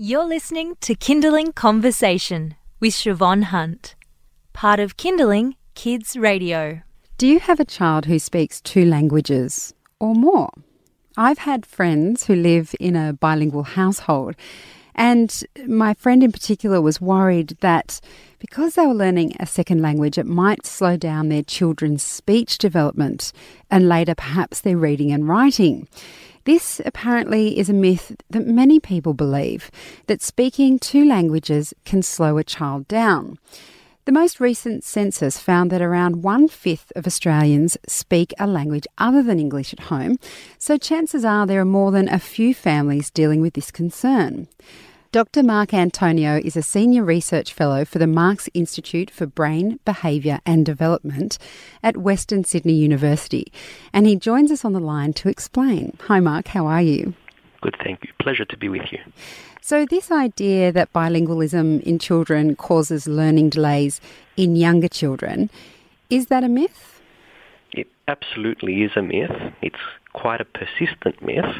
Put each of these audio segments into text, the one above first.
You're listening to Kinderling Conversation with Siobhan Hunt, part of Kinderling Kids Radio. Do you have a child who speaks two languages or more? I've had friends who live in a bilingual household, and my friend in particular was worried that because they were learning a second language, it might slow down their children's speech development and later perhaps their reading and writing. This apparently is a myth that many people believe that speaking two languages can slow a child down. The most recent census found that around one fifth of Australians speak a language other than English at home, so chances are there are more than a few families dealing with this concern. Dr. Mark Antoniou is a senior research fellow for the MARCS Institute for Brain, Behaviour and Development at Western Sydney University, and he joins us on the line to explain. Hi, Mark, how are you? Good, thank you. Pleasure to be with you. So, this idea that bilingualism in children causes learning delays in younger children, is that a myth? It absolutely is a myth. It's quite a persistent myth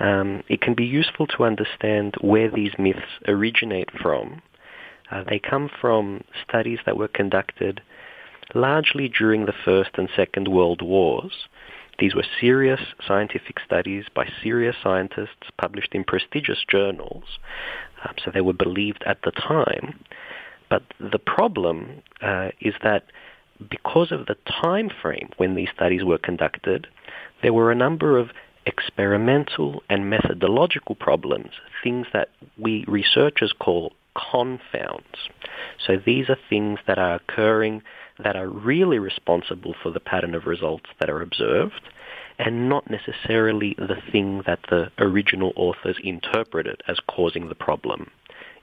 um, it can be useful to understand where these myths originate from. Uh, they come from studies that were conducted largely during the First and Second World Wars. These were serious scientific studies by serious scientists published in prestigious journals, um, so they were believed at the time. But the problem uh, is that because of the time frame when these studies were conducted, there were a number of experimental and methodological problems, things that we researchers call confounds. So these are things that are occurring that are really responsible for the pattern of results that are observed and not necessarily the thing that the original authors interpreted as causing the problem.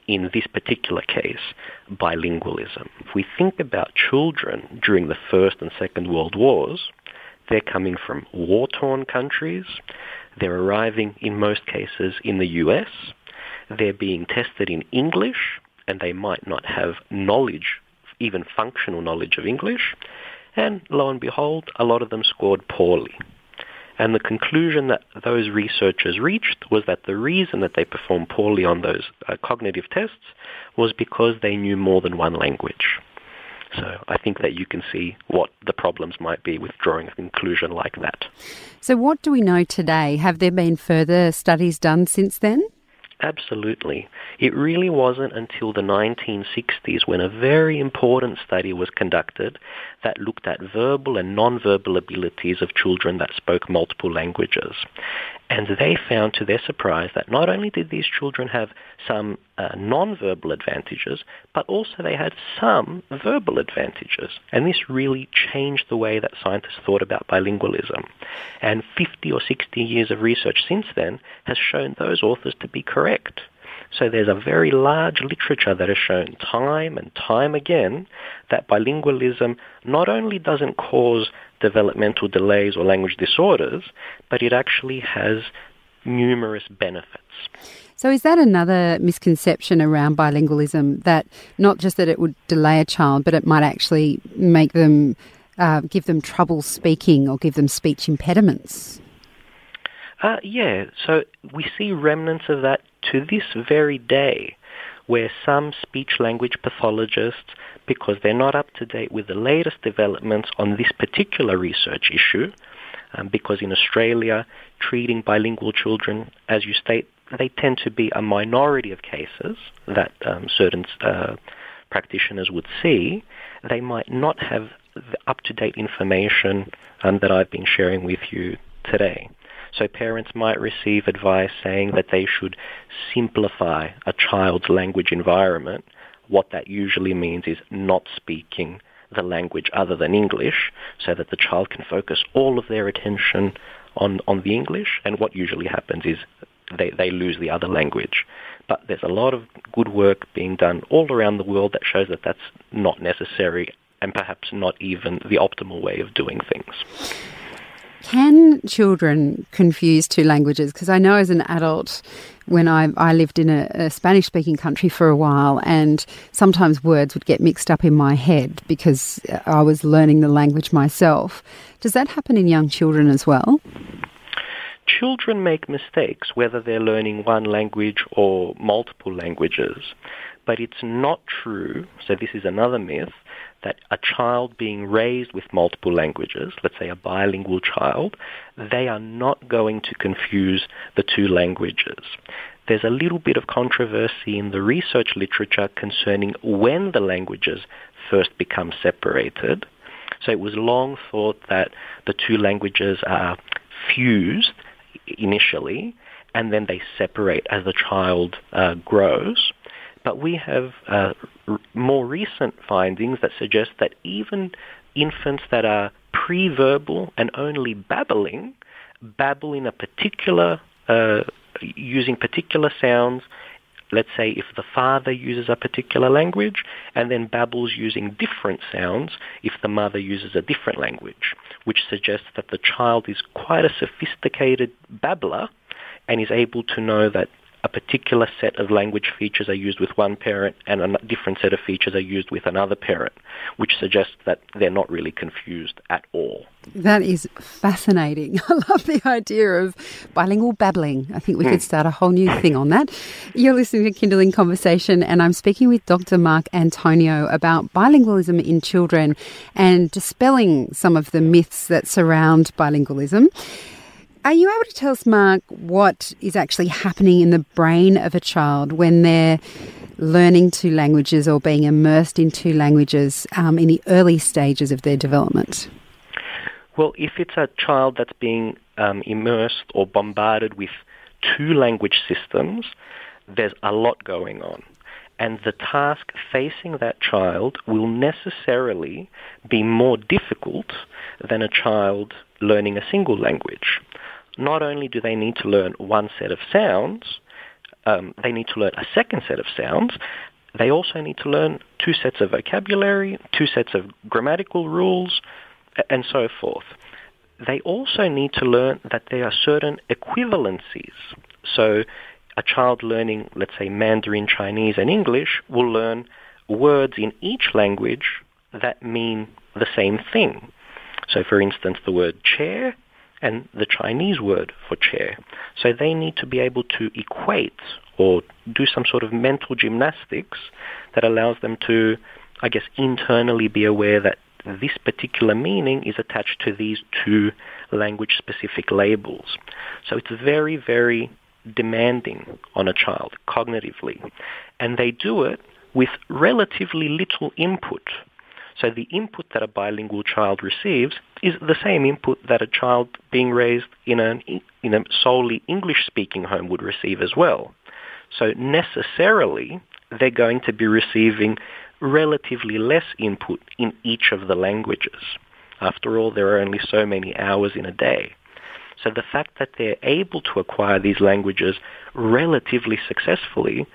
In this particular case, bilingualism. If we think about children during the First and Second World Wars, they're coming from war-torn countries. They're arriving, in most cases, in the US. They're being tested in English, and they might not have knowledge, even functional knowledge of English. And lo and behold, a lot of them scored poorly. And the conclusion that those researchers reached was that the reason that they performed poorly on those uh, cognitive tests was because they knew more than one language. So I think that you can see what the problems might be with drawing a conclusion like that. So, what do we know today? Have there been further studies done since then? Absolutely. It really wasn't until the 1960s when a very important study was conducted that looked at verbal and non-verbal abilities of children that spoke multiple languages. And they found to their surprise that not only did these children have some uh, non-verbal advantages, but also they had some verbal advantages. And this really changed the way that scientists thought about bilingualism. And 50 or 60 years of research since then has shown those authors to be correct. So there's a very large literature that has shown time and time again that bilingualism not only doesn't cause developmental delays or language disorders, but it actually has numerous benefits. So is that another misconception around bilingualism that not just that it would delay a child, but it might actually make them uh, give them trouble speaking or give them speech impediments? Uh, yeah, so we see remnants of that to this very day, where some speech language pathologists, because they're not up to date with the latest developments on this particular research issue, um, because in Australia, treating bilingual children, as you state, they tend to be a minority of cases that um, certain uh, practitioners would see, they might not have the up-to-date information um, that I've been sharing with you today. So parents might receive advice saying that they should simplify a child's language environment. What that usually means is not speaking the language other than English so that the child can focus all of their attention on, on the English. And what usually happens is they, they lose the other language. But there's a lot of good work being done all around the world that shows that that's not necessary and perhaps not even the optimal way of doing things. Can children confuse two languages? Because I know as an adult, when I, I lived in a, a Spanish speaking country for a while, and sometimes words would get mixed up in my head because I was learning the language myself. Does that happen in young children as well? children make mistakes, whether they're learning one language or multiple languages. But it's not true, so this is another myth, that a child being raised with multiple languages, let's say a bilingual child, they are not going to confuse the two languages. There's a little bit of controversy in the research literature concerning when the languages first become separated. So it was long thought that the two languages are fused initially and then they separate as the child uh, grows. But we have uh, r- more recent findings that suggest that even infants that are pre-verbal and only babbling, babble in a particular, uh, using particular sounds. Let's say if the father uses a particular language and then babbles using different sounds if the mother uses a different language, which suggests that the child is quite a sophisticated babbler and is able to know that a particular set of language features are used with one parent and a different set of features are used with another parent, which suggests that they're not really confused at all. That is fascinating. I love the idea of bilingual babbling. I think we could hmm. start a whole new thing on that. You're listening to Kinderling Conversation, and I'm speaking with Dr. Mark Antoniou about bilingualism in children and dispelling some of the myths that surround bilingualism. Are you able to tell us, Mark, what is actually happening in the brain of a child when they're learning two languages or being immersed in two languages um, in the early stages of their development? Well, if it's a child that's being um, immersed or bombarded with two language systems, there's a lot going on. And the task facing that child will necessarily be more difficult than a child learning a single language not only do they need to learn one set of sounds, um, they need to learn a second set of sounds. They also need to learn two sets of vocabulary, two sets of grammatical rules, and so forth. They also need to learn that there are certain equivalencies. So a child learning, let's say, Mandarin, Chinese, and English will learn words in each language that mean the same thing. So, for instance, the word chair and the Chinese word for chair. So they need to be able to equate or do some sort of mental gymnastics that allows them to, I guess, internally be aware that this particular meaning is attached to these two language-specific labels. So it's very, very demanding on a child cognitively. And they do it with relatively little input so the input that a bilingual child receives is the same input that a child being raised in, an, in a solely English-speaking home would receive as well. So necessarily, they're going to be receiving relatively less input in each of the languages. After all, there are only so many hours in a day. So the fact that they're able to acquire these languages relatively successfully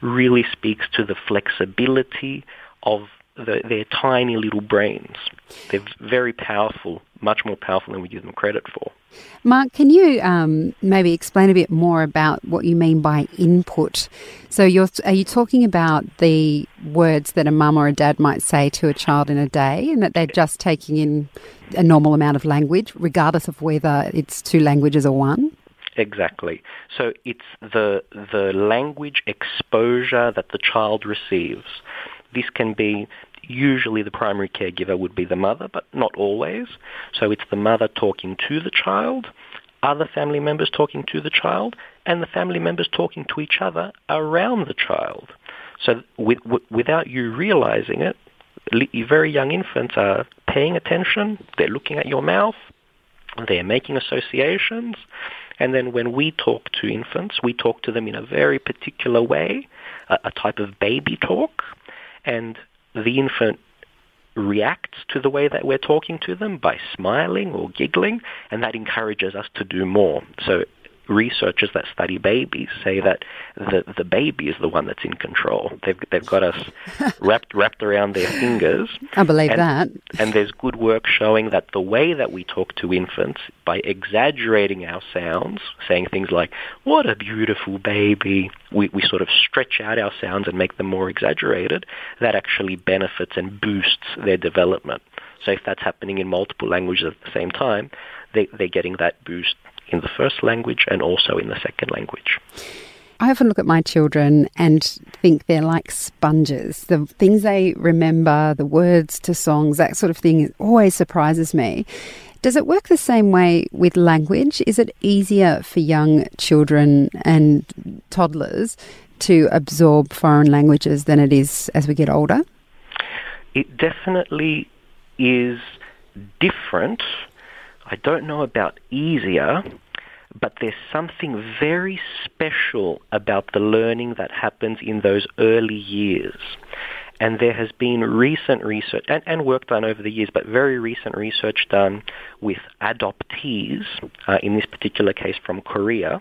really speaks to the flexibility of the, their tiny little brains. They're very powerful, much more powerful than we give them credit for. Mark, can you um, maybe explain a bit more about what you mean by input? So, you're, are you talking about the words that a mum or a dad might say to a child in a day, and that they're just taking in a normal amount of language, regardless of whether it's two languages or one? Exactly. So it's the the language exposure that the child receives. This can be usually the primary caregiver would be the mother, but not always. So it's the mother talking to the child, other family members talking to the child, and the family members talking to each other around the child. So with, w- without you realizing it, very young infants are paying attention, they're looking at your mouth, they're making associations, and then when we talk to infants, we talk to them in a very particular way, a, a type of baby talk, and the infant reacts to the way that we're talking to them by smiling or giggling, and that encourages us to do more. So researchers that study babies say that the the baby is the one that's in control. They've they've got us wrapped wrapped around their fingers. I believe and, that. And there's good work showing that the way that we talk to infants by exaggerating our sounds, saying things like "What a beautiful baby," we we sort of stretch out our sounds and make them more exaggerated. That actually benefits and boosts their development. So if that's happening in multiple languages at the same time, they, they're getting that boost in the first language and also in the second language. I often look at my children and think they're like sponges. The things they remember, the words to songs, that sort of thing always surprises me. Does it work the same way with language? Is it easier for young children and toddlers to absorb foreign languages than it is as we get older? It definitely is different. I don't know about easier, but there's something very special about the learning that happens in those early years. And there has been recent research, and, and work done over the years, but very recent research done with adoptees, uh, in this particular case from Korea,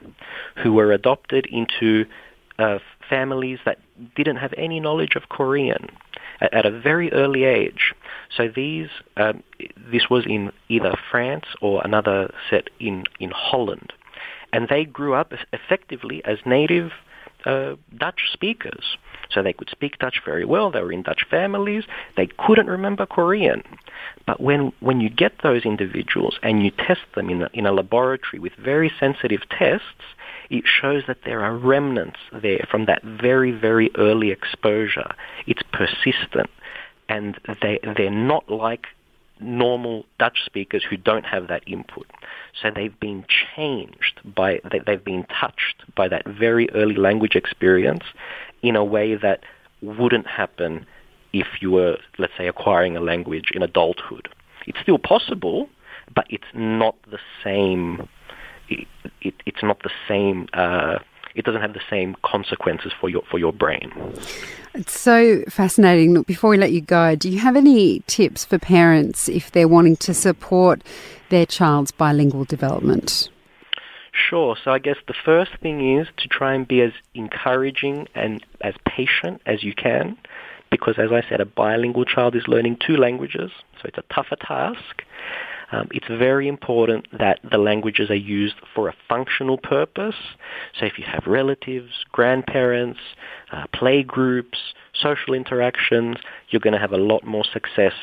who were adopted into uh, families that didn't have any knowledge of Korean at, at a very early age. So these, um, this was in either France or another set in, in Holland. And they grew up effectively as native uh, Dutch speakers. So they could speak Dutch very well. They were in Dutch families. They couldn't remember Korean. But when, when you get those individuals and you test them in a, in a laboratory with very sensitive tests, it shows that there are remnants there from that very, very early exposure. It's persistent. And they, they're not like normal Dutch speakers who don't have that input. So they've been changed by, they've been touched by that very early language experience in a way that wouldn't happen if you were, let's say, acquiring a language in adulthood. It's still possible, but it's not the same. It, it, it's not the same. Uh, it doesn't have the same consequences for your for your brain. It's so fascinating. Look, before we let you go, do you have any tips for parents if they're wanting to support their child's bilingual development? Sure. So I guess the first thing is to try and be as encouraging and as patient as you can, because as I said, a bilingual child is learning two languages, so it's a tougher task. Um, it's very important that the languages are used for a functional purpose. So if you have relatives, grandparents, uh, play groups, social interactions, you're going to have a lot more success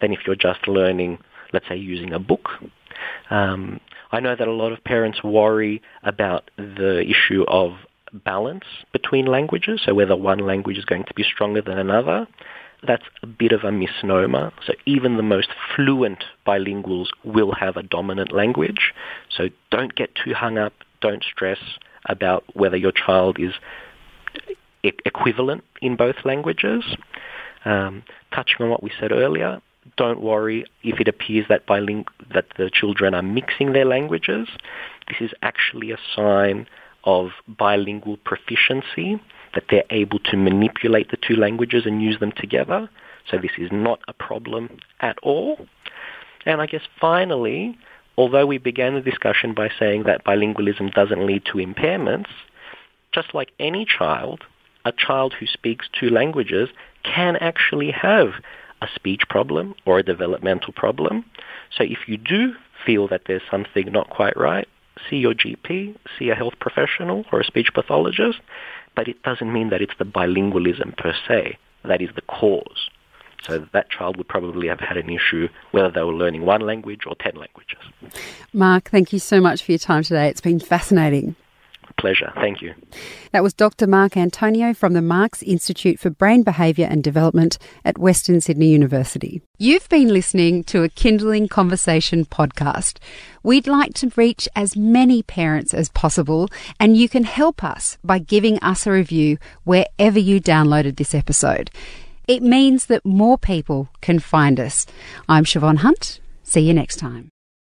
than if you're just learning, let's say, using a book. Um, I know that a lot of parents worry about the issue of balance between languages, so whether one language is going to be stronger than another. That's a bit of a misnomer. So even the most fluent bilinguals will have a dominant language. So don't get too hung up. Don't stress about whether your child is e- equivalent in both languages. Um, touching on what we said earlier, don't worry if it appears that biling- that the children are mixing their languages. This is actually a sign of bilingual proficiency that they're able to manipulate the two languages and use them together. So this is not a problem at all. And I guess finally, although we began the discussion by saying that bilingualism doesn't lead to impairments, just like any child, a child who speaks two languages can actually have a speech problem or a developmental problem. So if you do feel that there's something not quite right, see your GP, see a health professional or a speech pathologist, but it doesn't mean that it's the bilingualism per se that is the cause. So that child would probably have had an issue whether they were learning one language or 10 languages. Mark, thank you so much for your time today. It's been fascinating. Pleasure. Thank you. That was Dr. Mark Antoniou from the MARCS Institute for Brain Behaviour and Development at Western Sydney University. You've been listening to a Kinderling Conversation podcast. We'd like to reach as many parents as possible, and you can help us by giving us a review wherever you downloaded this episode. It means that more people can find us. I'm Siobhan Hunt. See you next time.